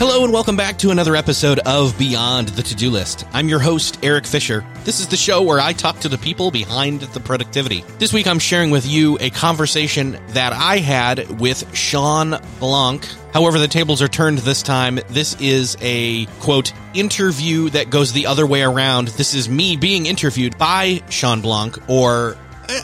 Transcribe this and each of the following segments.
Hello and welcome back to another episode of Beyond the To Do List. I'm your host, Erik Fisher. This is the show where I talk to the people behind the productivity. This week I'm sharing with you a conversation that I had with Shawn Blanc. However, the tables are turned this time. This is a quote interview that goes the other way around. This is me being interviewed by Shawn Blanc or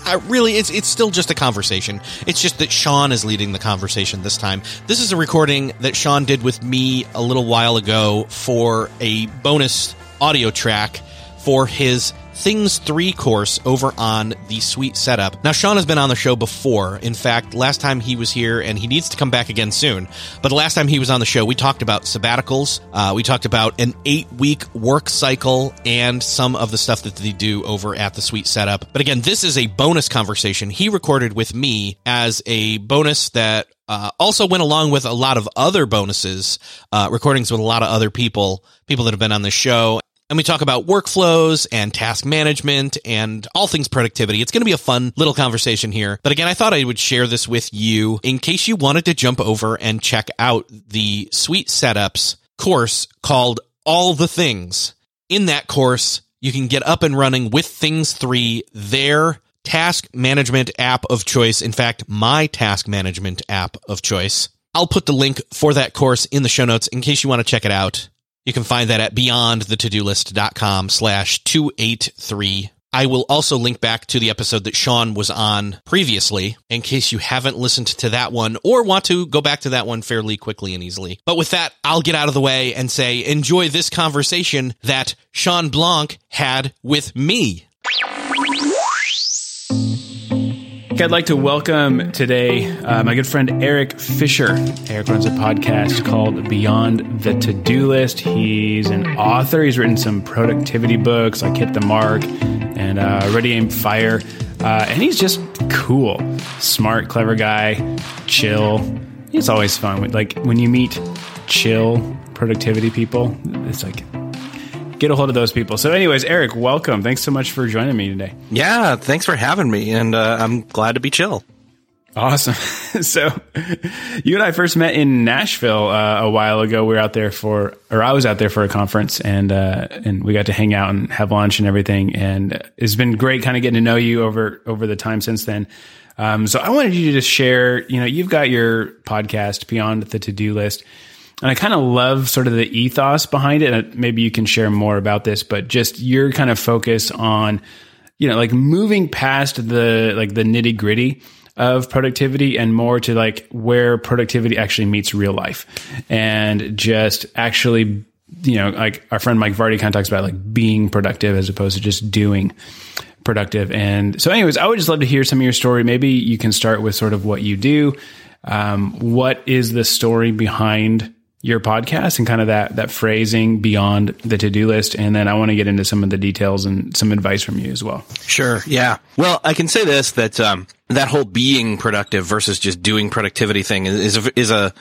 I really, it's it's still just a conversation. It's just that Shawn is leading the conversation this time. This is a recording that Shawn did with me a little while ago for a bonus audio track for his Things 3 course over on the Sweet Setup. Now, Shawn has been on the show before. In fact, last time he was here, and he needs to come back again soon. But the last time he was on the show, we talked about sabbaticals. Uh, we talked about an eight week work cycle and some of the stuff that they do over at the Sweet Setup. But again, this is a bonus conversation he recorded with me as a bonus that uh, also went along with a lot of other bonuses, uh, recordings with a lot of other people, people that have been on the show. And we talk about workflows and task management and all things productivity. It's going to be a fun little conversation here. But again, I thought I would share this with you in case you wanted to jump over and check out the Sweet Setups course called All the Things. In that course, you can get up and running with Things 3, their task management app of choice. In fact, my task management app of choice. I'll put the link for that course in the show notes in case you want to check it out. You can find that at beyondthetodolist.com slash 283. I will also link back to the episode that Shawn was on previously in case you haven't listened to that one or want to go back to that one fairly quickly and easily. But with that, I'll get out of the way and say enjoy this conversation that Shawn Blanc had with me. I'd like to welcome today uh, my good friend Erik Fisher. Eric runs a podcast called Beyond the To Do List. He's an author. He's written some productivity books like Hit the Mark and uh, Ready Aim Fire. Uh, and he's just cool, smart, clever guy, chill. He's always fun. Like when you meet chill productivity people, it's like get a hold of those people. So, anyways, Erik, welcome. Thanks so much for joining me today. Yeah, thanks for having me, and uh, I'm glad to be chill. Awesome. so, you and I first met in Nashville uh, a while ago. We were out there for, or I was out there for a conference, and uh, and we got to hang out and have lunch and everything. And it's been great, kind of getting to know you over over the time since then. Um, so, I wanted you to just share. You know, you've got your podcast Beyond the To Do List and I kind of love sort of the ethos behind it. Maybe you can share more about this, but just your kind of focus on, you know, like moving past the like the nitty gritty of productivity and more to like where productivity actually meets real life and just actually, you know, like our friend Mike Vardy kind of talks about like being productive as opposed to just doing productive. And so, anyways, I would just love to hear some of your story. Maybe you can start with sort of what you do. Um, what is the story behind your podcast and kind of that that phrasing beyond the to-do list and then I want to get into some of the details and some advice from you as well. Sure. Yeah. Well, I can say this that um, that whole being productive versus just doing productivity thing is is a, is a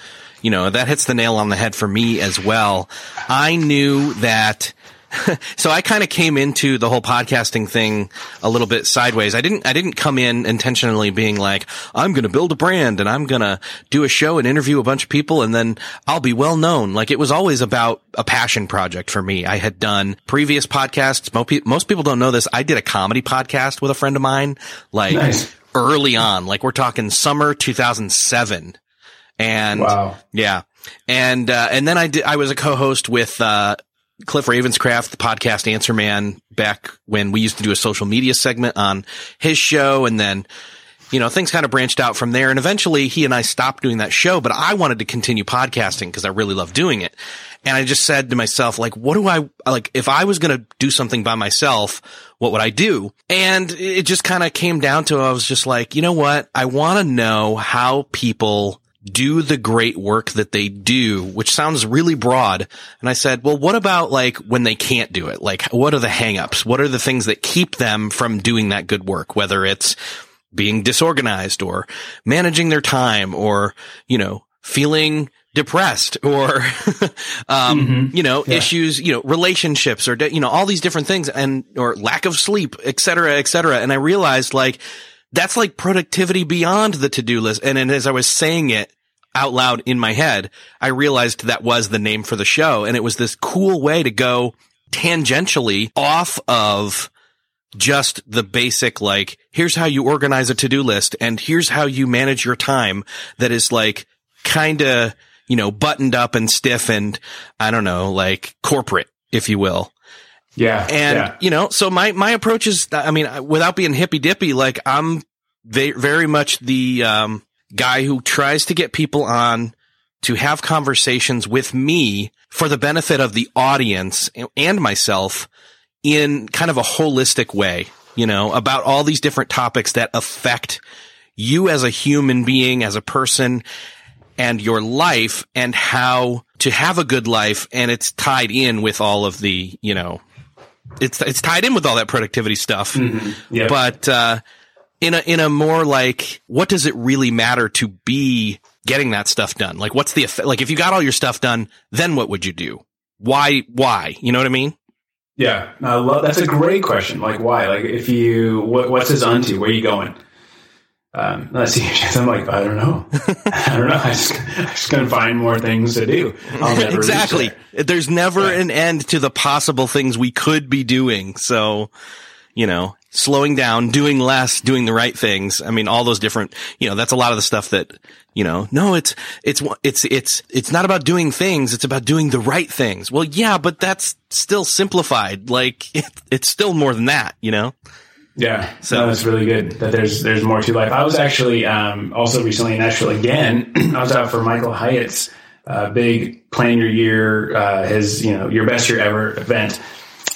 you know, that hits the nail on the head for me as well. I knew that so I kind of came into the whole podcasting thing a little bit sideways. I didn't, I didn't come in intentionally being like, I'm going to build a brand and I'm going to do a show and interview a bunch of people and then I'll be well known. Like it was always about a passion project for me. I had done previous podcasts. Most people don't know this. I did a comedy podcast with a friend of mine, like nice. early on, like we're talking summer 2007. And wow. yeah. And, uh, and then I did, I was a co-host with, uh, Cliff Ravenscraft, the podcast Answer Man, back when we used to do a social media segment on his show. And then you know, things kind of branched out from there. And eventually he and I stopped doing that show, but I wanted to continue podcasting because I really love doing it. And I just said to myself, like, what do I, like, if I was going to do something by myself, what would I do? And it just kind of came down to, I was just like, you know what? I want to know how people do the great work that they do, which sounds really broad. And I said, well, what about like when they can't do it? Like, what are the hangups? What are the things that keep them from doing that good work? Whether it's being disorganized or managing their time or, you know, feeling depressed or, um, mm-hmm. you know, yeah. issues, you know, relationships or, you know, all these different things and, or lack of sleep, et cetera, et cetera. And I realized like, that's like productivity beyond the to-do list. And, and as I was saying it out loud in my head, I realized that was the name for the show. And it was this cool way to go tangentially off of just the basic, like, here's how you organize a to-do list and here's how you manage your time that is like kind of, you know, buttoned up and stiff and I don't know, like corporate, if you will. Yeah. And, yeah. you know, so my, my approach is, I mean, without being hippy dippy, like I'm very much the, um, guy who tries to get people on to have conversations with me for the benefit of the audience and myself in kind of a holistic way, you know, about all these different topics that affect you as a human being, as a person and your life and how to have a good life. And it's tied in with all of the, you know, it's, it's tied in with all that productivity stuff. Mm-hmm. Yep. But, uh, in a, in a more like, what does it really matter to be getting that stuff done? Like, what's the effect? Like, if you got all your stuff done, then what would you do? Why, why? You know what I mean? Yeah, I love. That's a great question. Like, why? Like, if you, what, what's his unto? Where are you going? Um, let's see. I'm like, I don't know. I don't know. I just, I'm just gonna find more things to do. exactly. There's never yeah. an end to the possible things we could be doing. So, you know, slowing down, doing less, doing the right things. I mean, all those different, you know, that's a lot of the stuff that, you know, no, it's, it's, it's, it's, it's not about doing things. It's about doing the right things. Well, yeah, but that's still simplified. Like it, it's still more than that, you know? Yeah. So no, that's really good that there's, there's more to life. I was actually, um, also recently in Nashville again. I was out for Michael Hyatt's, uh, big plan your year, uh, his, you know, your best year ever event.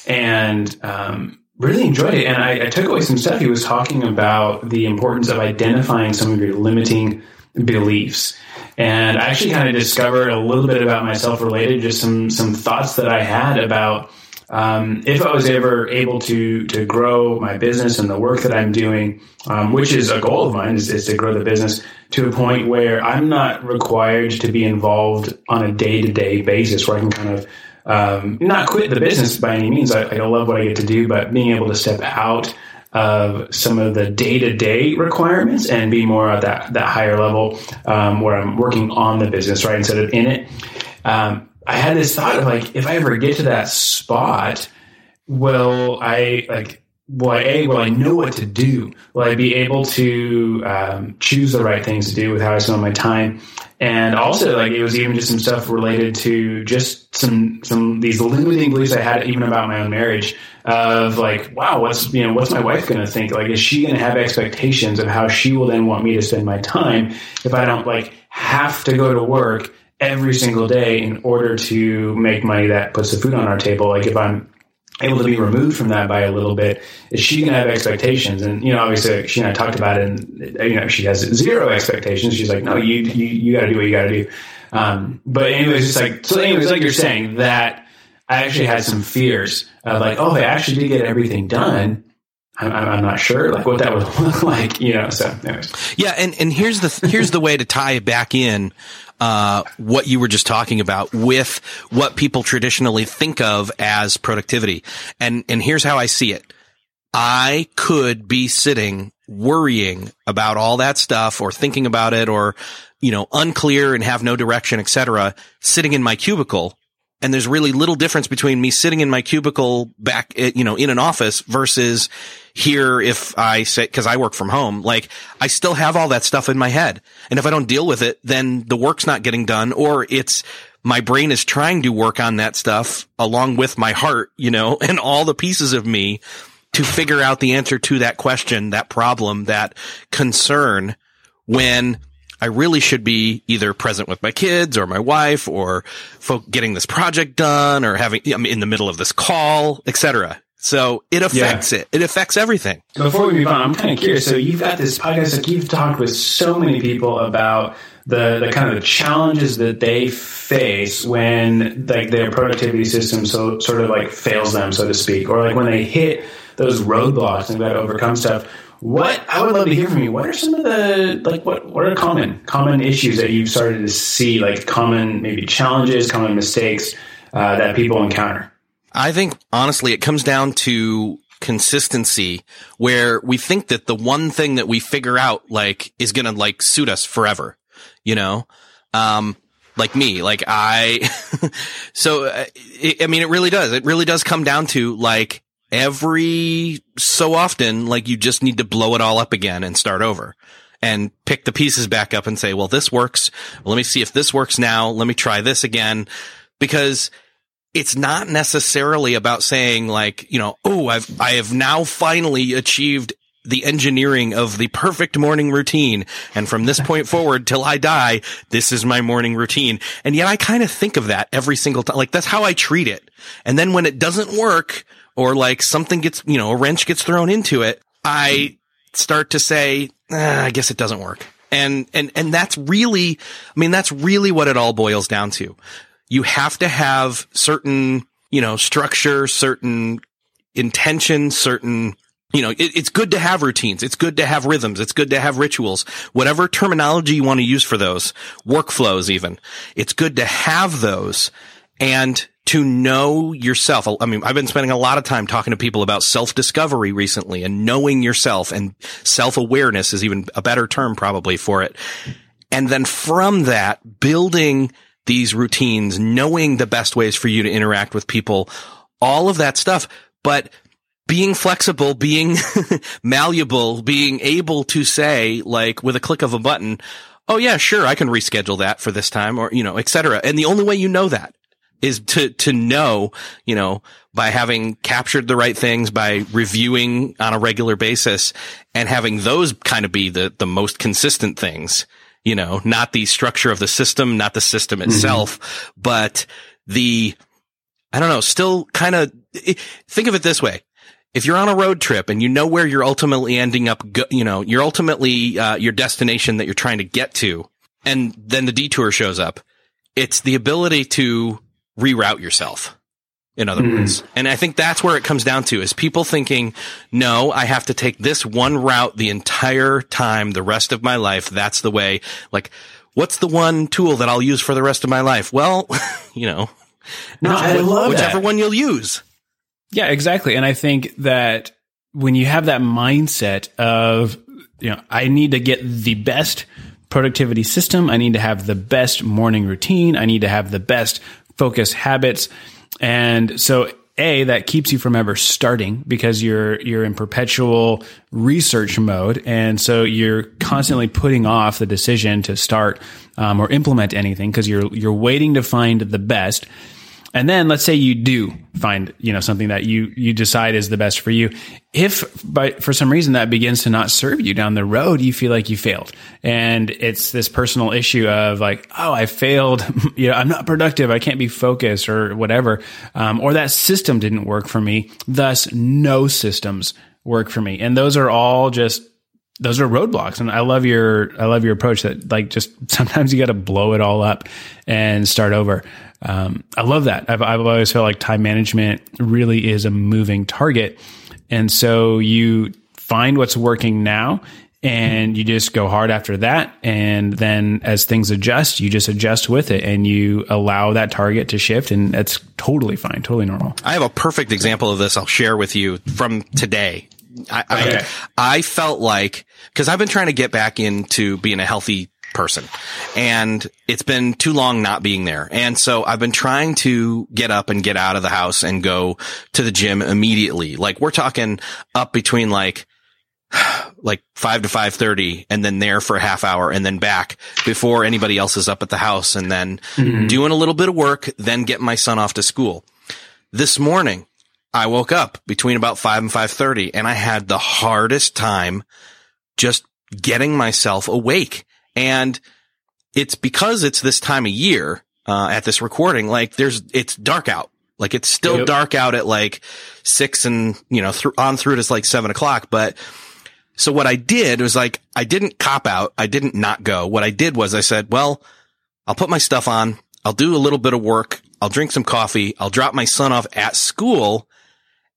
And, um, really enjoyed it. And I, I, took away some stuff. He was talking about the importance of identifying some of your limiting beliefs. And I actually kind of discovered a little bit about myself related, just some, some thoughts that I had about um, if I was ever able to to grow my business and the work that I'm doing, um, which is a goal of mine, is, is to grow the business to a point where I'm not required to be involved on a day to day basis, where I can kind of um, not quit the business by any means. I, I love what I get to do, but being able to step out of some of the day to day requirements and be more at that that higher level um, where I'm working on the business, right, instead of in it. Um, I had this thought of like, if I ever get to that spot, will I like will I a will I know what to do? Will I be able to um, choose the right things to do with how I spend my time? And also, like it was even just some stuff related to just some some these limiting beliefs I had even about my own marriage. Of like, wow, what's you know what's my wife going to think? Like, is she going to have expectations of how she will then want me to spend my time if I don't like have to go to work every single day in order to make money that puts the food on our table? Like, if I'm able to be removed from that by a little bit, is she going to have expectations? And you know, obviously, she and I talked about it, and you know, she has zero expectations. She's like, no, you you, you got to do what you got to do. Um, but anyways, it's like so. Anyways, like you're saying that I actually had some fears of like, oh, I actually did get everything done. I'm, not sure like what that would look like, you know. So, anyways. yeah, and and here's the here's the way to tie it back in uh, what you were just talking about with what people traditionally think of as productivity. And, and here's how I see it. I could be sitting worrying about all that stuff or thinking about it or, you know, unclear and have no direction, etc., sitting in my cubicle and there's really little difference between me sitting in my cubicle back, eh, you know, in an office versus here if I say, cause I work from home, like I still have all that stuff in my head. And if I don't deal with it, then the work's not getting done or it's, my brain is trying to work on that stuff along with my heart, you know, and all the pieces of me to figure out the answer to that question, that problem, that concern when I really should be either present with my kids or my wife or getting this project done or having, I'm in the middle of this call, etc. So it affects yeah. it. It affects everything. Before we move on, I'm kind of curious. So you've got this podcast, like you've talked with so many people about the, the kind of the challenges that they face when like their productivity system so sort of like fails them, so to speak, or like when they hit those roadblocks and got to overcome stuff. What I would love to hear from you. What are some of the like what what are common common issues that you've started to see, like common maybe challenges, common mistakes uh, that people encounter? I think honestly, it comes down to consistency where we think that the one thing that we figure out like is going to like suit us forever, you know? Um, like me, like I, so, uh, it, I mean, it really does. It really does come down to like, every so often, like you just need to blow it all up again and start over and pick the pieces back up and say, well, this works. Let me see if this works now. Let me try this again because it's not necessarily about saying like, you know, oh, I've, I have now finally achieved the engineering of the perfect morning routine. And from this point forward till I die, this is my morning routine. And yet I kind of think of that every single time. Like that's how I treat it. And then when it doesn't work, or like something gets, you know, a wrench gets thrown into it, I start to say, ah, I guess it doesn't work. And, and, and that's really, I mean, that's really what it all boils down to. You have to have certain, you know, structure, certain intention, certain, you know, it, it's good to have routines. It's good to have rhythms. It's good to have rituals, whatever terminology you want to use for those workflows, even. It's good to have those and to know yourself. I mean, I've been spending a lot of time talking to people about self discovery recently and knowing yourself and self awareness is even a better term probably for it. And then from that, building these routines, knowing the best ways for you to interact with people, all of that stuff. But being flexible, being malleable, being able to say like with a click of a button, Oh yeah, sure. I can reschedule that for this time or, you know, et cetera. And the only way you know that is to, to know, you know, by having captured the right things, by reviewing on a regular basis and having those kind of be the, the most consistent things, you know, not the structure of the system, not the system mm-hmm. itself, mm-hmm. but the, I don't know, still kind of think of it this way. If you're on a road trip and you know where you're ultimately ending up, you know, you're ultimately, uh, your destination that you're trying to get to, and then the detour shows up, it's the ability to reroute yourself. In other mm. words, and I think that's where it comes down to is people thinking, no, I have to take this one route the entire time, the rest of my life. That's the way. Like, what's the one tool that I'll use for the rest of my life? Well, you know, no, I love whichever one you'll use. Yeah, exactly. And I think that when you have that mindset of, you know, I need to get the best productivity system. I need to have the best morning routine. I need to have the best focus habits. And so a that keeps you from ever starting because you're you're in perpetual research mode and so you're constantly putting off the decision to start um, or implement anything because you're you're waiting to find the best and then let's say you do find, you know, something that you, you decide is the best for you. If by, for some reason that begins to not serve you down the road, you feel like you failed. And it's this personal issue of like, oh, I failed. you know, I'm not productive. I can't be focused or whatever. Um, or that system didn't work for me. Thus, no systems work for me. And those are all just those are roadblocks and i love your i love your approach that like just sometimes you got to blow it all up and start over um, I love that. I've, I've always felt like time management really is a moving target. And so you find what's working now and you just go hard after that. And then as things adjust, you just adjust with it and you allow that target to shift. And that's totally fine, totally normal. I have a perfect example of this I'll share with you from today. I, okay. I, I felt like, cause I've been trying to get back into being a healthy person. And it's been too long not being there. And so I've been trying to get up and get out of the house and go to the gym immediately. Like we're talking up between like, like five to five thirty and then there for a half hour and then back before anybody else is up at the house and then mm-hmm. doing a little bit of work, then getting my son off to school. This morning, I woke up between about five and five thirty, and I had the hardest time just getting myself awake. And it's because it's this time of year uh, at this recording. Like there's it's dark out. Like it's still yep. dark out at like six and you know th- on through to like seven o'clock, but so what I did was like, I didn't cop out. I didn't not go. What I did was I said, well, I'll put my stuff on. I'll do a little bit of work. I'll drink some coffee. I'll drop my son off at school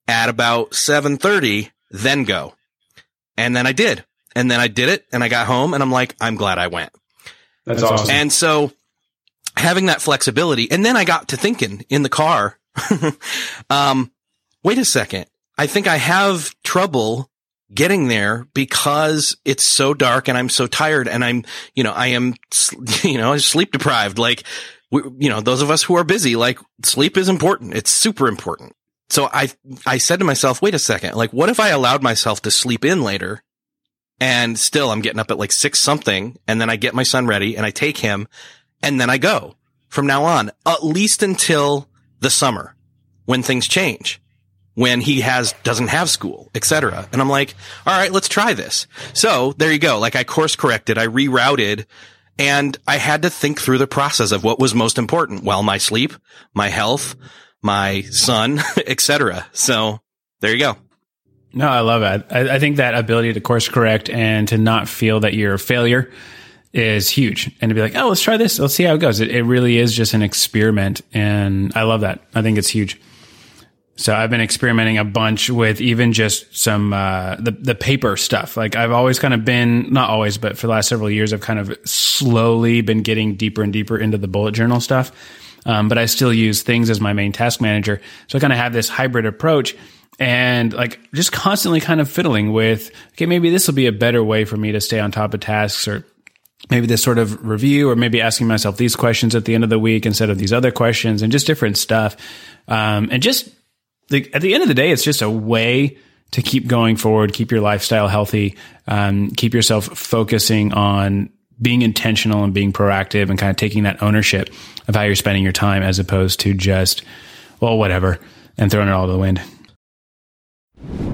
at about 730, then go. And then I did. And then I did it and I got home and I'm like, I'm glad I went. That's, That's awesome. And so having that flexibility. And then I got to thinking in the car, um, wait a second. I think I have trouble getting there because it's so dark and I'm so tired and I'm, you know, I am, you know, sleep deprived. Like, we, you know, those of us who are busy, like sleep is important. It's super important. So I, I said to myself, wait a second. Like, what if I allowed myself to sleep in later and still I'm getting up at like six something and then I get my son ready and I take him and then I go from now on, at least until the summer when things change when he has doesn't have school, etc. And I'm like, all right, let's try this. So there you go. Like I course corrected, I rerouted, and I had to think through the process of what was most important. Well, my sleep, my health, my son, etc. So there you go. No, I love it. I, I, think that ability to course correct and to not feel that you're a failure is huge. And to be like, oh, let's try this. Let's see how it goes. It, it really is just an experiment. And I love that. I think it's huge. So I've been experimenting a bunch with even just some uh, the the paper stuff. Like I've always kind of been not always, but for the last several years, I've kind of slowly been getting deeper and deeper into the bullet journal stuff. Um, but I still use things as my main task manager. So I kind of have this hybrid approach and like just constantly kind of fiddling with okay, maybe this will be a better way for me to stay on top of tasks or maybe this sort of review or maybe asking myself these questions at the end of the week instead of these other questions and just different stuff. Um, and just the, at the end of the day, it's just a way to keep going forward, keep your lifestyle healthy, um, keep yourself focusing on being intentional and being proactive and kind of taking that ownership of how you're spending your time as opposed to just, well, whatever, and throwing it all to the wind.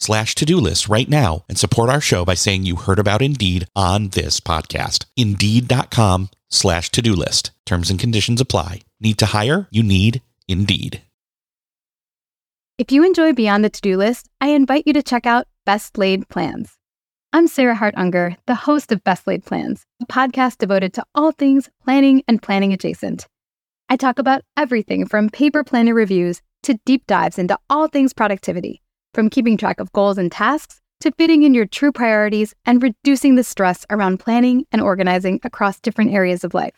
slash to-do list right now and support our show by saying you heard about Indeed on this podcast. Indeed.com slash to-do list. Terms and conditions apply. Need to hire? You need Indeed. If you enjoy Beyond the To-Do List, I invite you to check out Best Laid Plans. I'm Sarah Hart Unger, the host of Best Laid Plans, a podcast devoted to all things planning and planning adjacent. I talk about everything from paper planner reviews to deep dives into all things productivity from keeping track of goals and tasks to fitting in your true priorities and reducing the stress around planning and organizing across different areas of life.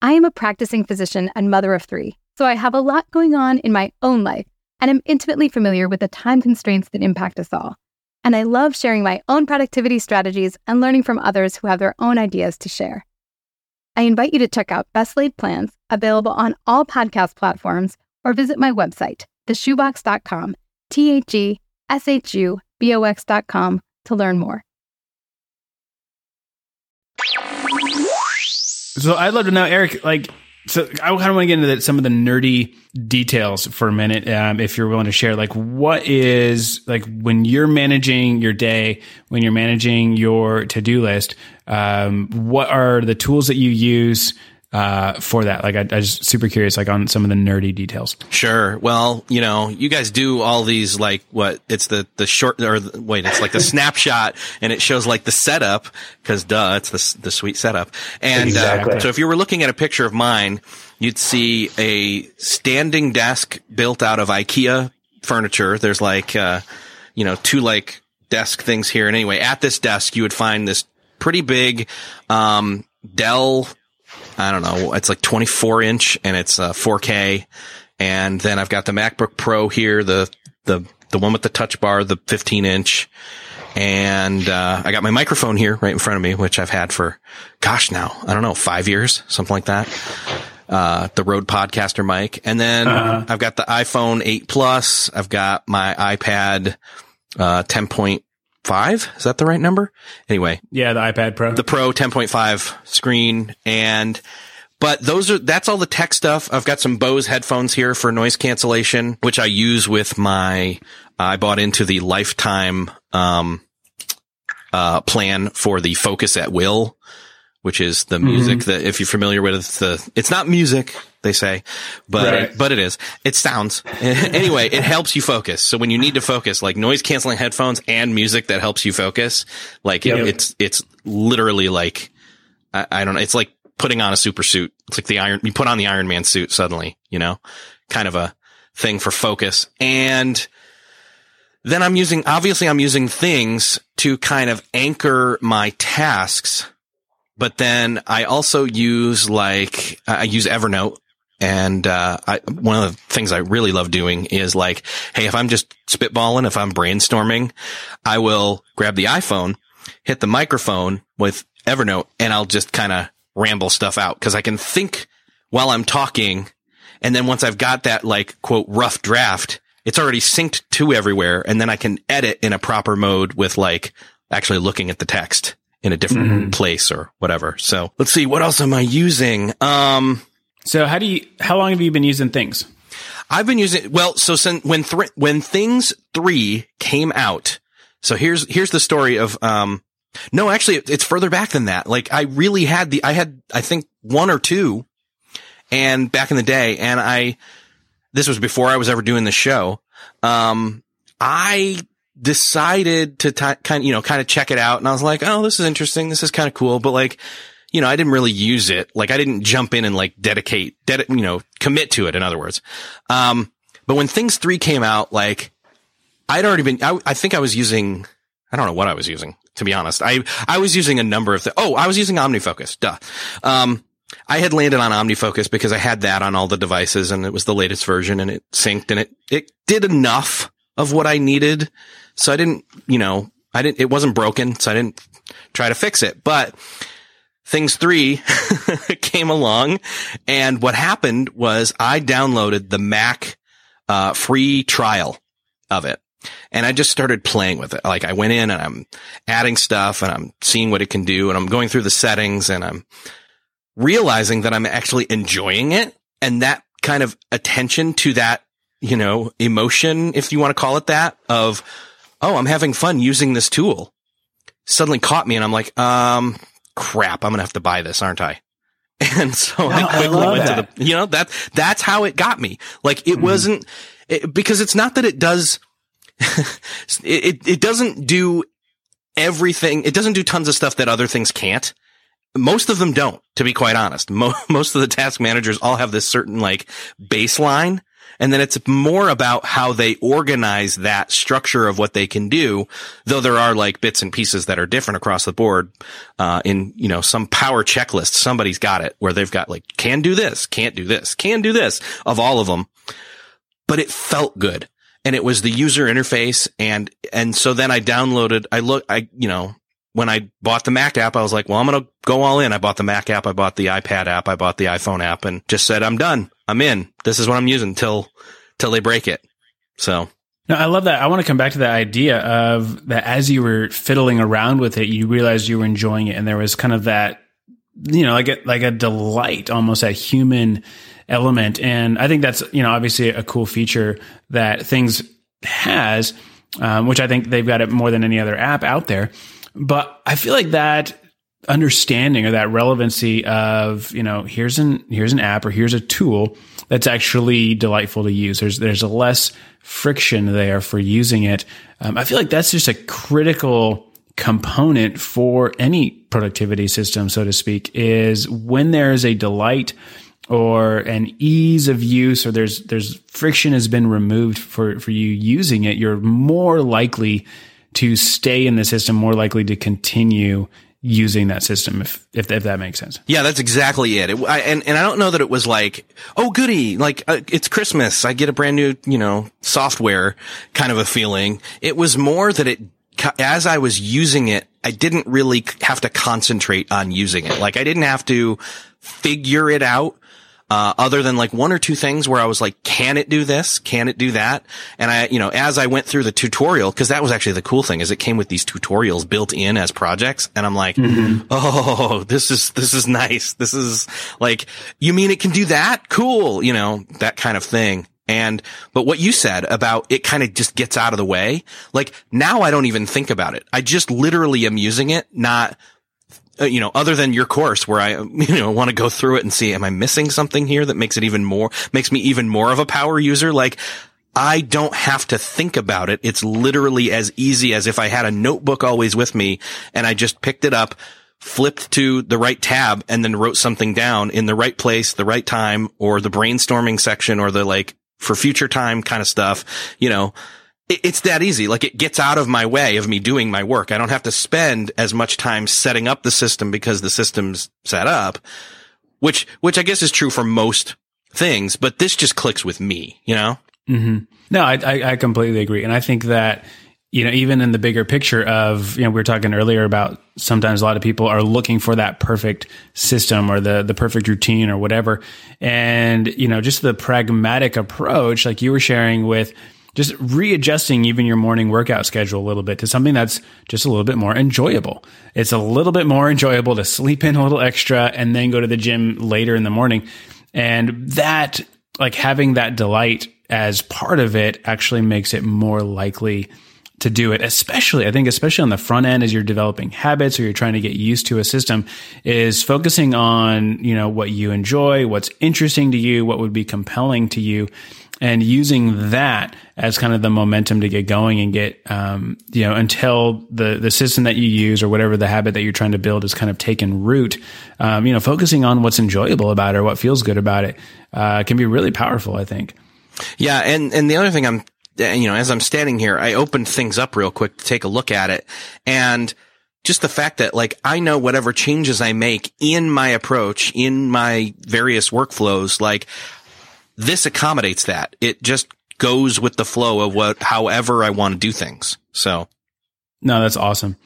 I am a practicing physician and mother of three, so I have a lot going on in my own life and am intimately familiar with the time constraints that impact us all. And I love sharing my own productivity strategies and learning from others who have their own ideas to share. I invite you to check out Best Laid Plans, available on all podcast platforms, or visit my website, theshubox.com T H E S H U B O X dot com to learn more. So I'd love to know, Erik, like, so I kind of want to get into some of the nerdy details for a minute, um, if you're willing to share. Like, what is like when you're managing your day, when you're managing your to do list? Um, what are the tools that you use uh, for that? Like, I, I just super curious, like on some of the nerdy details. Sure. Well, you know, you guys do all these like what? It's the the short or the, wait, it's like the snapshot, and it shows like the setup because duh, it's the the sweet setup. And Exactly. uh, so if you were looking at a picture of mine, you'd see a standing desk built out of IKEA furniture. There's like uh, you know two like desk things here, and anyway, at this desk you would find this pretty big um, Dell I don't know. It's like 24 inch and it's uh, 4K. And then I've got the MacBook Pro here, the, the, the one with the touch bar, the 15 inch. And, uh, I got my microphone here right in front of me, which I've had for, gosh, now, I don't know, five years, something like that. Uh, the Rode Podcaster mic. And then I've got the iPhone 8 Plus. I've got my iPad, uh, 10.5. Is that the right number? Anyway, Yeah, the iPad Pro. the Pro 10.5 screen and but those are that's all the tech stuff. I've got some Bose headphones here for noise cancellation, which I use with my I bought into the lifetime um uh plan for the Focus at Will, which is the mm-hmm. music that if you're familiar with the it's not music they say, but Right. but it is. It sounds anyway. It helps you focus. So when you need to focus, like noise canceling headphones and music that helps you focus, like it, it's it's literally like I, I don't know. It's like putting on a super suit. It's like the iron. You put on the Iron Man suit suddenly. You know, kind of a thing for focus. And then I'm using obviously I'm using things to kind of anchor my tasks. But then I also use like I use Evernote and uh, I, one of the things I really love doing is like, hey, if I'm just spitballing, if I'm brainstorming, I will grab the iPhone, hit the microphone with Evernote, and I'll just kind of ramble stuff out because I can think while I'm talking. And then once I've got that like quote rough draft, it's already synced to everywhere. And then I can edit in a proper mode with like actually looking at the text in a different place or whatever. So let's see. What else am I using? Um, so how do you? How long have you been using things? I've been using well. So since when thr when Things Three came out, so here's here's the story of um. No, actually, it's further back than that. Like I really had the I had I think one or two, and back in the day, and I this was before I was ever doing the show. Um, I decided to ti kind of you know kind of check it out, and I was like, oh, this is interesting. This is kind of cool, but like you know, I didn't really use it. Like I didn't jump in and like dedicate, dedi- you know, commit to it. In other words, um, but when Things Three came out, like I'd already been. I, I think I was using. I don't know what I was using to be honest. I I was using a number of. Th- oh, I was using OmniFocus. Duh. Um, I had landed on OmniFocus because I had that on all the devices and it was the latest version and it synced and it it did enough of what I needed. So I didn't, you know, I didn't. It wasn't broken, so I didn't try to fix it. But Things 3 came along and what happened was I downloaded the Mac uh, free trial of it. And I just started playing with it. Like I went in and I'm adding stuff and I'm seeing what it can do and I'm going through the settings and I'm realizing that I'm actually enjoying it. And that kind of attention to that, you know, emotion, if you want to call it that of, oh, I'm having fun using this tool suddenly caught me and I'm like, um, crap, I'm going to have to buy this, aren't I? And so I I quickly love went that. to the, you know, that, that's how it got me. Like it wasn't, it, because it's not that it does, it, it, it doesn't do everything. It doesn't do tons of stuff that other things can't. Most of them don't, to be quite honest. Mo- most of the task managers all have this certain like baseline. And then it's more about how they organize that structure of what they can do, though there are like bits and pieces that are different across the board. Uh, in, you know, some power checklist, somebody's got it where they've got like, can do this, can't do this, can do this of all of them. But it felt good and it was the user interface. And, and so then I downloaded, I look, I, you know, when I bought the Mac app, I was like, well, I'm going to go all in. I bought the Mac app. I bought the iPad app. I bought the iPhone app and just said, I'm done. I'm in. This is what I'm using till, till they break it. So No, I love that. I want to come back to that idea of that as you were fiddling around with it, you realized you were enjoying it, and there was kind of that, you know, like a like a delight, almost that human element. And I think that's you know obviously a cool feature that things has, um, which I think they've got it more than any other app out there. But I feel like that understanding or that relevancy of you know here's an here's an app or here's a tool that's actually delightful to use. There's there's a less friction there for using it. Um, I feel like that's just a critical component for any productivity system, so to speak, is when there is a delight or an ease of use or there's there's friction has been removed for for you using it, you're more likely to stay in the system, more likely to continue using that system if, if, if that makes sense. Yeah, that's exactly it. it I, and and I don't know that it was like, oh goody, like uh, it's Christmas, I get a brand new, you know, software kind of a feeling. It was more that it as I was using it, I didn't really have to concentrate on using it. Like I didn't have to figure it out uh, other than like one or two things where I was like, can it do this? Can it do that? And I, you know, as I went through the tutorial, cause that was actually the cool thing is it came with these tutorials built in as projects. And I'm like, mm-hmm. Oh, this is, this is nice. This is like, you mean it can do that? Cool. You know, that kind of thing. And, but what you said about it kind of just gets out of the way. Like now I don't even think about it. I just literally am using it, not uh, you know, other than your course where I, you know, want to go through it and see, am I missing something here that makes it even more, makes me even more of a power user? Like, I don't have to think about it. It's literally as easy as if I had a notebook always with me and I just picked it up, flipped to the right tab and then wrote something down in the right place, the right time, or the brainstorming section or the like for future time kind of stuff, you know, it's that easy. Like it gets out of my way of me doing my work. I don't have to spend as much time setting up the system because the system's set up, which, which I guess is true for most things, but this just clicks with me, you know? Mm-hmm. No, I, I, I completely agree. And I think that, you know, even in the bigger picture of, you know, we were talking earlier about sometimes a lot of people are looking for that perfect system or the, the perfect routine or whatever. And, you know, just the pragmatic approach, like you were sharing with, just readjusting even your morning workout schedule a little bit to something that's just a little bit more enjoyable. It's a little bit more enjoyable to sleep in a little extra and then go to the gym later in the morning. And that, like having that delight as part of it actually makes it more likely to do it, especially, I think, especially on the front end as you're developing habits or you're trying to get used to a system is focusing on, you know, what you enjoy, what's interesting to you, what would be compelling to you and using that as kind of the momentum to get going and get um, you know until the the system that you use or whatever the habit that you're trying to build is kind of taken root um, you know focusing on what's enjoyable about it or what feels good about it uh, can be really powerful i think. Yeah and and the other thing i'm you know as i'm standing here i opened things up real quick to take a look at it. And just the fact that like I know whatever changes I make in my approach, in my various workflows, like this accommodates that. It just goes with the flow of what, however I want to do things. So. No, that's awesome.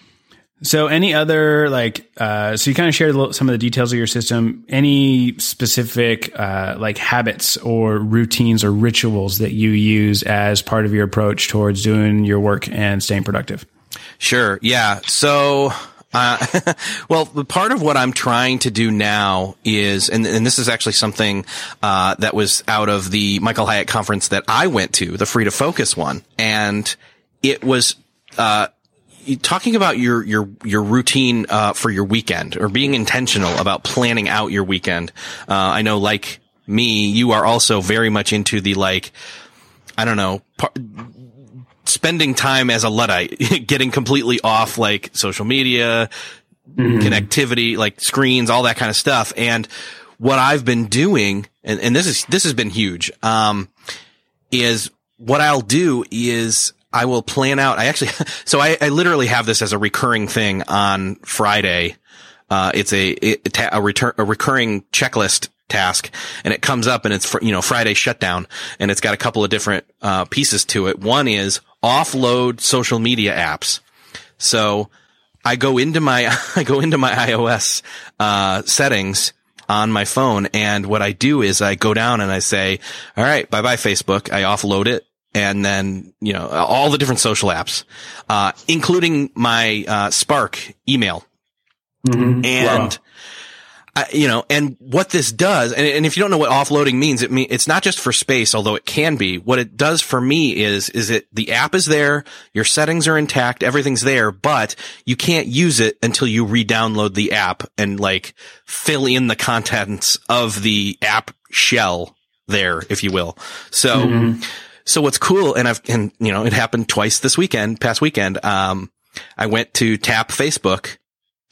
So any other like, uh, so you kind of shared little, some of the details of your system. Any specific, uh, like habits or routines or rituals that you use as part of your approach towards doing your work and staying productive? Sure. Yeah. So uh, well, part of what I'm trying to do now is, and, and this is actually something uh, that was out of the Michael Hyatt conference that I went to, the Free to Focus one, and it was uh, talking about your your your routine uh, for your weekend or being intentional about planning out your weekend. Uh, I know, like me, you are also very much into the like, I don't know. Par- spending time as a Luddite, getting completely off like social media, mm-hmm. connectivity, like screens, all that kind of stuff. And what I've been doing, and, and this is, this has been huge, um, is what I'll do is I will plan out. I actually, so I, I literally have this as a recurring thing on Friday. Uh, it's a, a, a return, a recurring checklist task and it comes up and it's, you know, Friday shutdown and it's got a couple of different, uh, pieces to it. One is offload social media apps. So I go into my, I go into my iOS, uh, settings on my phone. And what I do is I go down and I say, all right, bye bye Facebook. I offload it. And then, you know, all the different social apps, uh, including my, uh, Spark email. Mm-hmm. And wow. I, you know, and what this does, and, and if you don't know what offloading means, it mean it's not just for space, although it can be. What it does for me is, is it the app is there, your settings are intact, everything's there, but you can't use it until you re-download the app and like fill in the contents of the app shell there, if you will. So, mm-hmm. so what's cool, and I've, and you know, it happened twice this weekend, past weekend. Um, I went to tap Facebook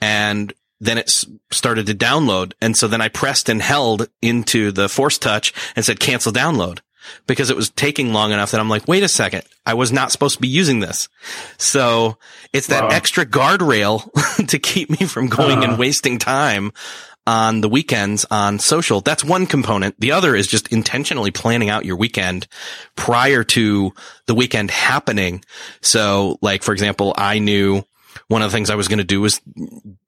and then it started to download. And so then I pressed and held into the force touch and said cancel download because it was taking long enough that I'm like, wait a second. I was not supposed to be using this. So it's that wow. extra guardrail to keep me from going uh-huh. and wasting time on the weekends on social. That's one component. The other is just intentionally planning out your weekend prior to the weekend happening. So like, for example, I knew one of the things I was going to do was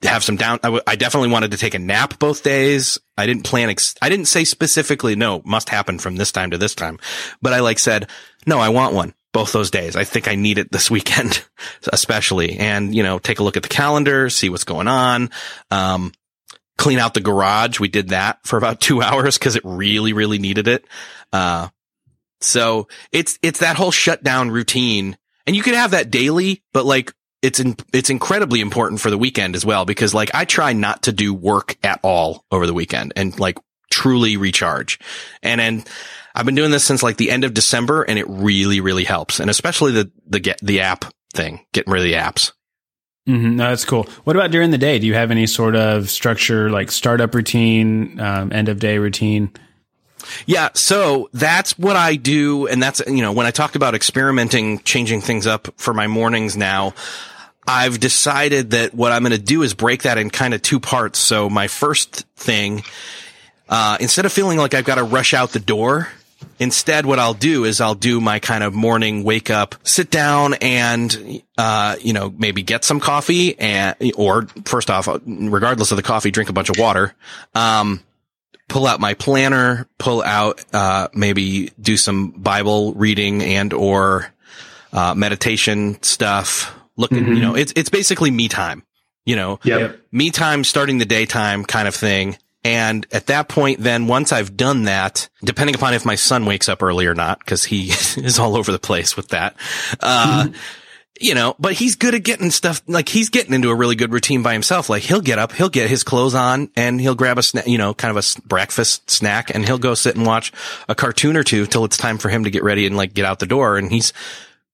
have some down. I, w- I definitely wanted to take a nap both days. I didn't plan. Ex- I didn't say specifically, no, must happen from this time to this time, but I like said, no, I want one both those days. I think I need it this weekend, especially. And, you know, take a look at the calendar, see what's going on. Um, clean out the garage. We did that for about two hours because it really, really needed it. Uh, so it's, it's that whole shutdown routine and you could have that daily, but like it's in, it's incredibly important for the weekend as well because like I try not to do work at all over the weekend and like truly recharge. And then I've been doing this since like the end of December and it really, really helps. And especially the, the get the app thing, getting rid of the apps. Mm-hmm. No, that's cool. What about during the day? Do you have any sort of structure like startup routine, um, end of day routine? Yeah, so that's what I do. And that's, you know, when I talk about experimenting, changing things up for my mornings now, I've decided that what I'm going to do is break that in kind of two parts. So my first thing, uh, instead of feeling like I've got to rush out the door, instead what I'll do is I'll do my kind of morning wake up, sit down and, uh, you know, maybe get some coffee and, or first off, regardless of the coffee, drink a bunch of water. Um, pull out my planner, pull out, uh, maybe do some Bible reading and or, uh, meditation stuff looking, mm-hmm. you know, it's, it's basically me time, you know, yep. me time starting the daytime kind of thing. And at that point, then once I've done that, depending upon if my son wakes up early or not, cause he is all over the place with that, uh, mm-hmm. you know, but he's good at getting stuff, like he's getting into a really good routine by himself. Like he'll get up, he'll get his clothes on and he'll grab a snack, you know, kind of a breakfast snack and he'll go sit and watch a cartoon or two till it's time for him to get ready and like get out the door. And he's,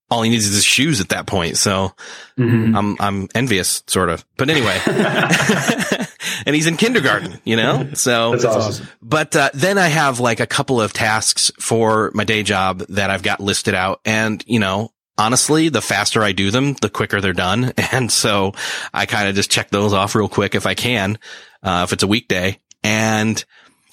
all he needs is his shoes at that point. So mm-hmm. I'm, I'm envious sort of, but anyway, and he's in kindergarten, you know, so that's awesome. But, uh, then I have like a couple of tasks for my day job that I've got listed out and, you know, honestly, the faster I do them, the quicker they're done. And so I kind of just check those off real quick if I can, uh, if it's a weekday and,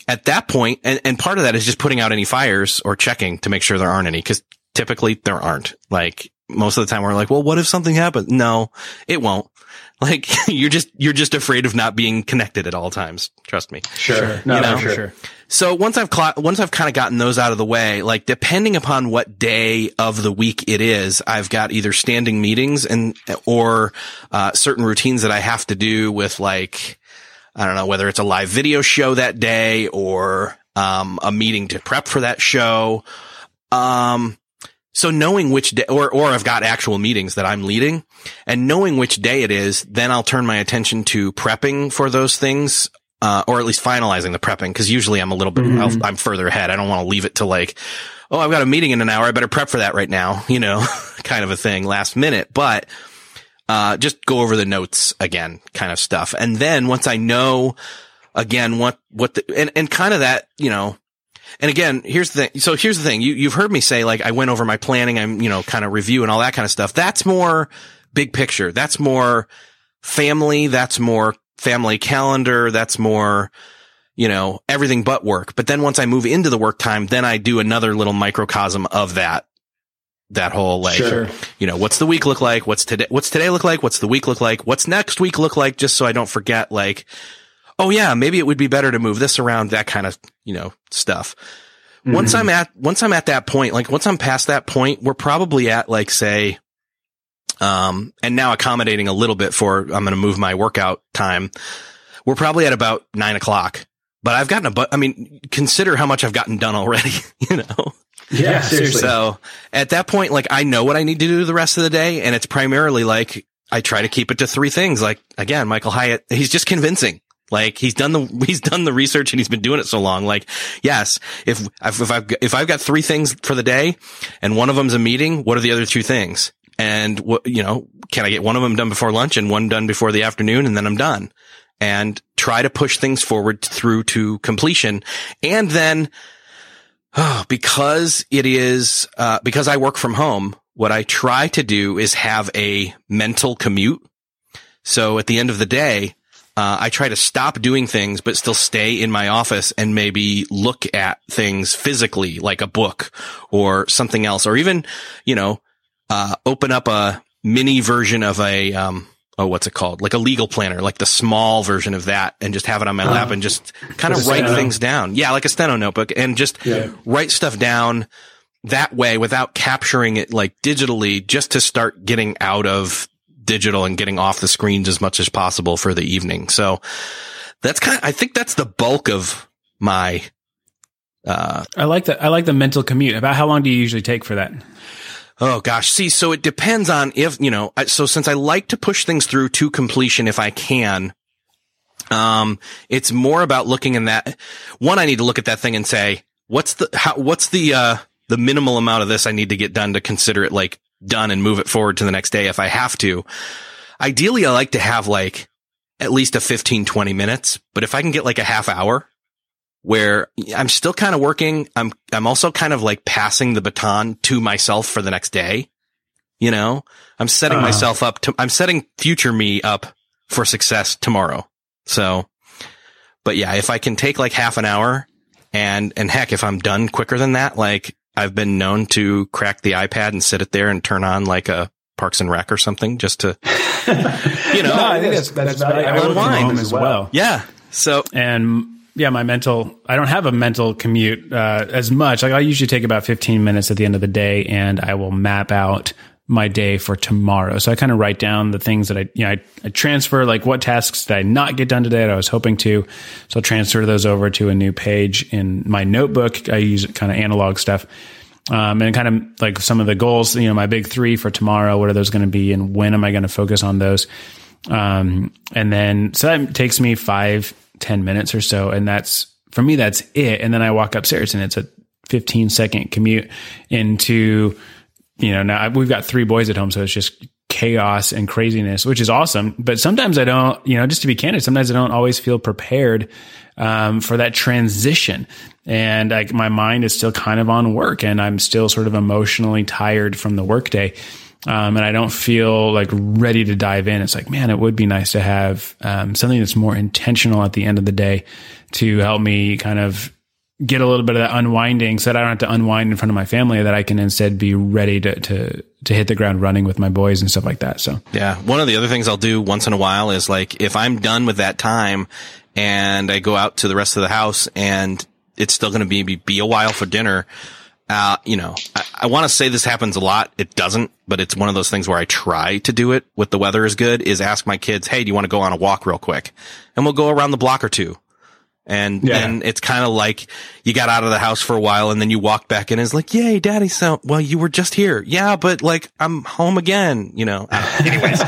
at that point, and, and part of that is just putting out any fires or checking to make sure there aren't any. Cause typically there aren't. Like most of the time we're like, well, what if something happens? No, it won't. Like you're just, you're just afraid of not being connected at all times. Trust me. Sure. No, you know? for sure. So once I've, cl- once I've kind of gotten those out of the way, like depending upon what day of the week it is, I've got either standing meetings and, or, uh, certain routines that I have to do with like, I don't know, whether it's a live video show that day or, um, a meeting to prep for that show. Um, so knowing which day, or, or I've got actual meetings that I'm leading and knowing which day it is, then I'll turn my attention to prepping for those things. Uh, or at least finalizing the prepping. Cause usually I'm a little bit, mm-hmm. I'm further ahead. I don't want to leave it to like, oh, I've got a meeting in an hour. I better prep for that right now, you know, kind of a thing last minute, but, uh, just go over the notes again, kind of stuff. And then once I know again, what, what the, and, and kind of that, you know, and again, here's the thing. So here's the thing. You, you've heard me say, like, I went over my planning. I'm, you know, kind of review and all that kind of stuff. That's more big picture. That's more family. That's more family calendar. That's more, you know, everything but work. But then once I move into the work time, then I do another little microcosm of that that whole like sure. you know what's the week look like what's today what's today look like what's the week look like what's next week look like just so i don't forget like oh yeah, maybe it would be better to move this around, that kind of, you know, stuff. Mm-hmm. Once I'm at, once I'm at that point, like once I'm past that point, we're probably at like say, um, and now accommodating a little bit for, I'm going to move my workout time. we're probably at about nine o'clock, but I've gotten a, but I mean, consider how much I've gotten done already, you know? Yeah, seriously. So at that point, like I know what I need to do the rest of the day. And it's primarily like I try to keep it to three things. Like again, Michael Hyatt, he's just convincing. Like he's done the, he's done the research and he's been doing it so long. Like, yes, if, if I've, if I've got three things for the day and one of them's a meeting, what are the other two things? And what, you know, can I get one of them done before lunch and one done before the afternoon and then I'm done and try to push things forward through to completion. And then, oh, because it is, uh, because I work from home, what I try to do is have a mental commute. So at the end of the day, uh, I try to stop doing things, but still stay in my office and maybe look at things physically, like a book or something else, or even, you know, uh, open up a mini version of a, um, oh, what's it called? Like a legal planner, like the small version of that and just have it on my lap and just kind of write things down. Yeah. Like a steno notebook and just Yeah. write stuff down that way without capturing it like digitally just to start getting out of digital and getting off the screens as much as possible for the evening. So that's kind of, I think that's the bulk of my, uh, I like the I like the mental commute. About how long do you usually take for that? Oh gosh. See, so it depends on if, you know, so since I like to push things through to completion if I can, um, it's more about looking in that one, I need to look at that thing and say, what's the, how, what's the, uh, the minimal amount of this I need to get done to consider it like done and move it forward to the next day if I have to. Ideally, I like to have like at least a 15, 20 minutes, but if I can get like a half hour, where I'm still kind of working. I'm, I'm also kind of like passing the baton to myself for the next day. You know, I'm setting Uh-huh. myself up to, I'm setting future me up for success tomorrow. So, but yeah, if I can take like half an hour and, and heck, if I'm done quicker than that, like I've been known to crack the iPad and sit it there and turn on like a Parks and Rec or something just to, you know, No, I think that's that's valuable. I work from Unwind home as as well. yeah. So and yeah, my mental, I don't have a mental commute uh, as much. Like I usually take about 15 minutes at the end of the day and I will map out my day for tomorrow. So I kind of write down the things that I, you know, I, I transfer like what tasks did I not get done today that I was hoping to. So I'll transfer those over to a new page in my notebook. I use kind of analog stuff. Um, and kind of like some of the goals, you know, my big three for tomorrow, what are those going to be and when am I going to focus on those? Um, and then, so that takes me five, 10 minutes or so. And that's, for me, that's it. And then I walk upstairs and it's a 15 second commute into, you know, now we've got three boys at home. So it's just chaos and craziness, which is awesome. But sometimes I don't, you know, just to be candid, sometimes I don't always feel prepared, um, for that transition. And like my mind is still kind of on work and I'm still sort of emotionally tired from the workday um, and I don't feel like ready to dive in. It's like, man, it would be nice to have um, something that's more intentional at the end of the day to help me kind of get a little bit of that unwinding so that I don't have to unwind in front of my family, that I can instead be ready to, to, to hit the ground running with my boys and stuff like that. So Yeah. One of the other things I'll do once in a while is like, if I'm done with that time and I go out to the rest of the house and it's still going to be, be, be a while for dinner, uh, you know, I, I want to say this happens a lot. It doesn't, but it's one of those things where I try to do it with the weather is good is ask my kids, Hey, do you want to go on a walk real quick? And we'll go around the block or two. And Yeah. then it's kind of like you got out of the house for a while and then you walk back in and it's like, yay, daddy. So, well, you were just here. Yeah, but like I'm home again, you know. Anyways,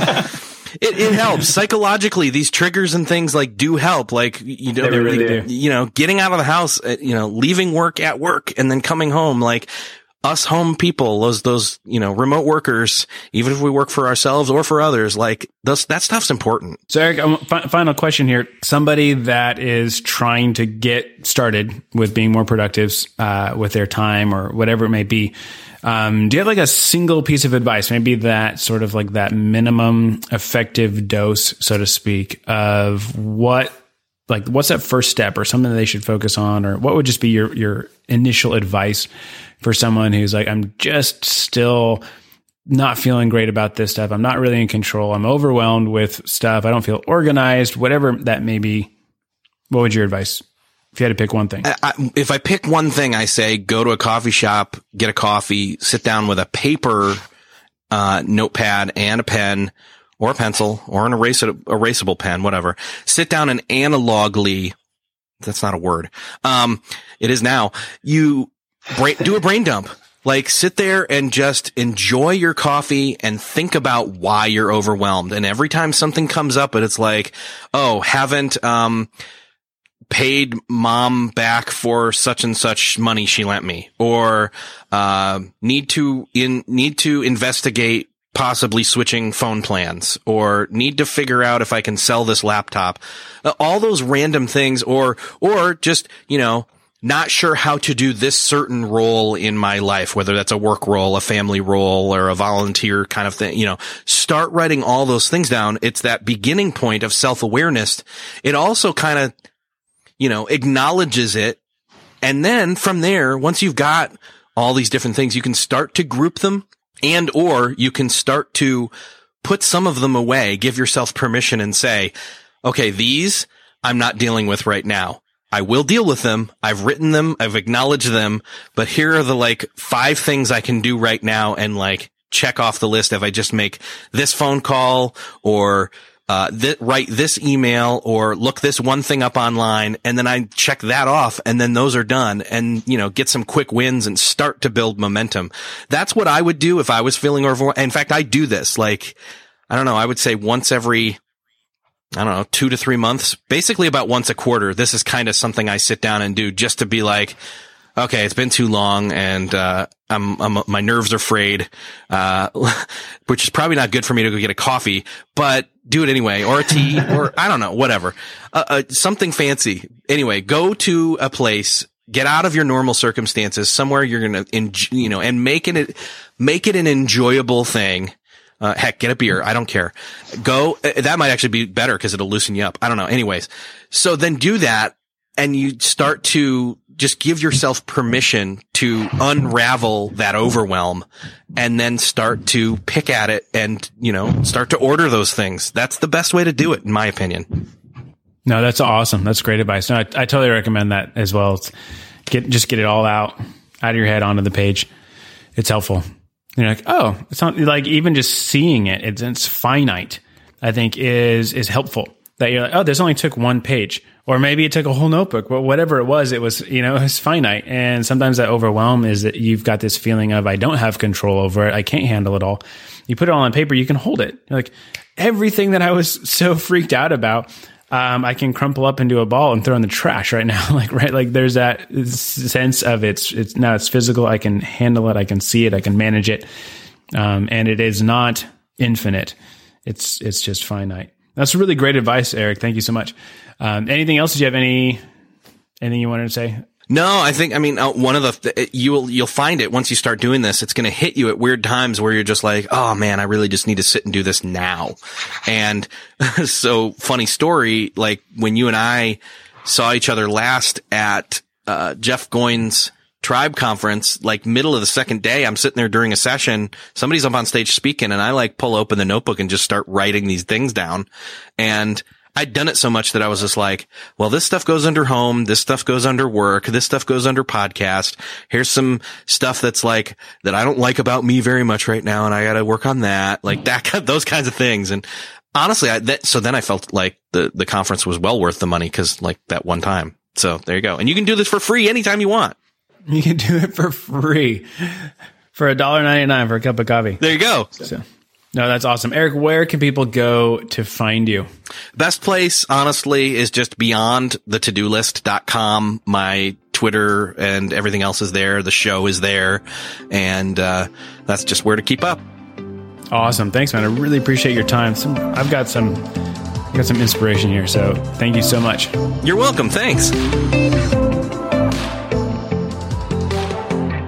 it, it helps psychologically. These triggers and things like do help. Like, you know, They really you know, getting out of the house, uh, you know, leaving work at work and then coming home, like us home people, those, those, you know, remote workers, even if we work for ourselves or for others, like those, that stuff's important. So, Erik, um, fi- final question here. Somebody that is trying to get started with being more productive uh, with their time or whatever it may be, um, do you have like a single piece of advice? Maybe that sort of like that minimum effective dose, so to speak, of what, like, what's that first step or something that they should focus on, or what would just be your your initial advice for someone who's like, I'm just still not feeling great about this stuff. I'm not really in control. I'm overwhelmed with stuff. I don't feel organized, whatever that may be. What would your advice if you had to pick one thing? I, if I pick one thing, I say go to a coffee shop, get a coffee, sit down with a paper, uh, notepad and a pen or a pencil or an erasable, erasable pen, whatever. Sit down and analogly, that's not a word. Um, it is now. You do a brain dump. Like sit there and just enjoy your coffee and think about why you're overwhelmed. And every time something comes up and it's like, oh, haven't, um, paid mom back for such and such money she lent me or, uh, need to in, need to investigate possibly switching phone plans or need to figure out if I can sell this laptop. Uh, all those random things or, or just, you know, not sure how to do this certain role in my life, whether that's a work role, a family role, or a volunteer kind of thing, you know, start writing all those things down. It's that beginning point of self awareness. It also kind of, you know, acknowledges it. And then from there, once you've got all these different things, you can start to group them and or you can start to put some of them away, give yourself permission and say, okay, these I'm not dealing with right now. I will deal with them. I've written them. I've acknowledged them, but here are the like five things I can do right now and like check off the list if I just make this phone call or uh, th- write this email or look this one thing up online and then I check that off and then those are done and, you know, get some quick wins and start to build momentum. That's what I would do if I was feeling overwhelmed. In fact, I do this like, I don't know, I would say once every, I don't know, two to three months, basically about once a quarter. This is kind of something I sit down and do just to be like, okay, it's been too long and, uh, I'm, I'm, my nerves are frayed, uh, which is probably not good for me to go get a coffee, but do it anyway, or a tea, or I don't know, whatever, uh, uh, something fancy. Anyway, go to a place, get out of your normal circumstances, somewhere you're going to, enjoy, you know, and make it, make it an enjoyable thing. Uh, heck, get a beer. I don't care. Go. Uh, that might actually be better because it'll loosen you up. I don't know. Anyways. So then do that and you start to just give yourself permission to unravel that overwhelm and then start to pick at it and, you know, start to order those things. That's the best way to do it, in my opinion. No, that's awesome. That's great advice. No, I, I totally recommend that as well. It's get, just get it all out, out of your head onto the page. It's helpful. You're like, oh, it's not like even just seeing it, it's, it's finite, I think is, is helpful that you're like, oh, this only took one page or maybe it took a whole notebook. Well, whatever it was, it was, you know, it was finite. And sometimes that overwhelm is that you've got this feeling of, I don't have control over it. I can't handle it all. You put it all on paper, you can hold it. You're like everything that I was so freaked out about, um, I can crumple up into a ball and throw in the trash right now. like, right. Like there's that sense of it's, it's now it's physical. I can handle it. I can see it. I can manage it. Um, and it is not infinite. It's, it's just finite. That's really great advice, Erik. Thank you so much. Um, anything else? Did you have any anything you wanted to say? No, I think I mean uh, one of the you will you'll find it once you start doing this. It's going to hit you at weird times where you're just like, oh man, I really just need to sit and do this now. And so, funny story, like when you and I saw each other last at uh, Jeff Goins tribe conference, like middle of the second day, I'm sitting there during a session. Somebody's up on stage speaking and I like pull open the notebook and just start writing these things down. And I'd done it so much that I was just like, well, this stuff goes under home. This stuff goes under work. This stuff goes under podcast. Here's some stuff that's like, that I don't like about me very much right now. And I got to work on that, like that, those kinds of things. And honestly, I, that, so then I felt like the, the conference was well worth the money because like that one time. So there you go. And you can do this for free anytime you want. You can do it for free for a dollar ninety nine for a cup of coffee. There you go. So, no, that's awesome. Erik, where can people go to find you? Best place, honestly, is just beyond the to do list.com. My Twitter and everything else is there. The show is there. And, uh, that's just where to keep up. Awesome. Thanks, man. I really appreciate your time. Some, I've got some, I've got some inspiration here. So thank you so much. You're welcome. Thanks.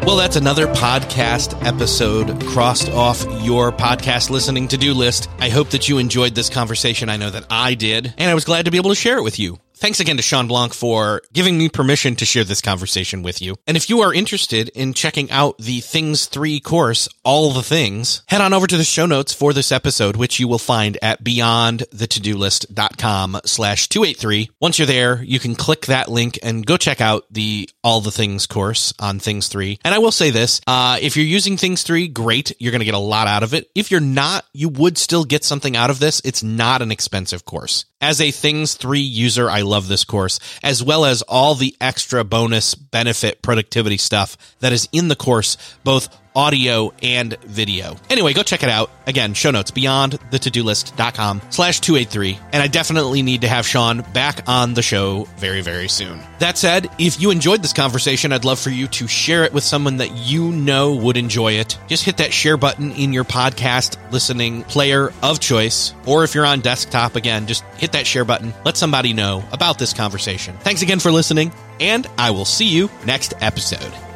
Well, that's another podcast episode crossed off your podcast listening to do list. I hope that you enjoyed this conversation. I know that I did, and I was glad to be able to share it with you. Thanks again to Shawn Blanc for giving me permission to share this conversation with you. And if you are interested in checking out the Things 3 course, All the Things, head on over to the show notes for this episode, which you will find at beyondthetodolist.com slash 283. Once you're there, you can click that link and go check out the All the Things course on Things 3. And I will say this, uh, if you're using Things 3, great. You're going to get a lot out of it. If you're not, you would still get something out of this. It's not an expensive course. As a Things 3 user, I love this course, as well as all the extra bonus benefit productivity stuff that is in the course, both audio and video. Anyway, go check it out. Again, show notes beyond the to-do list.com slash 283. And I definitely need to have Shawn back on the show very, very soon. That said, if you enjoyed this conversation, I'd love for you to share it with someone that you know would enjoy it. Just hit that share button in your podcast listening player of choice. Or if you're on desktop, again, just hit that share button. Let somebody know about this conversation. Thanks again for listening, and I will see you next episode.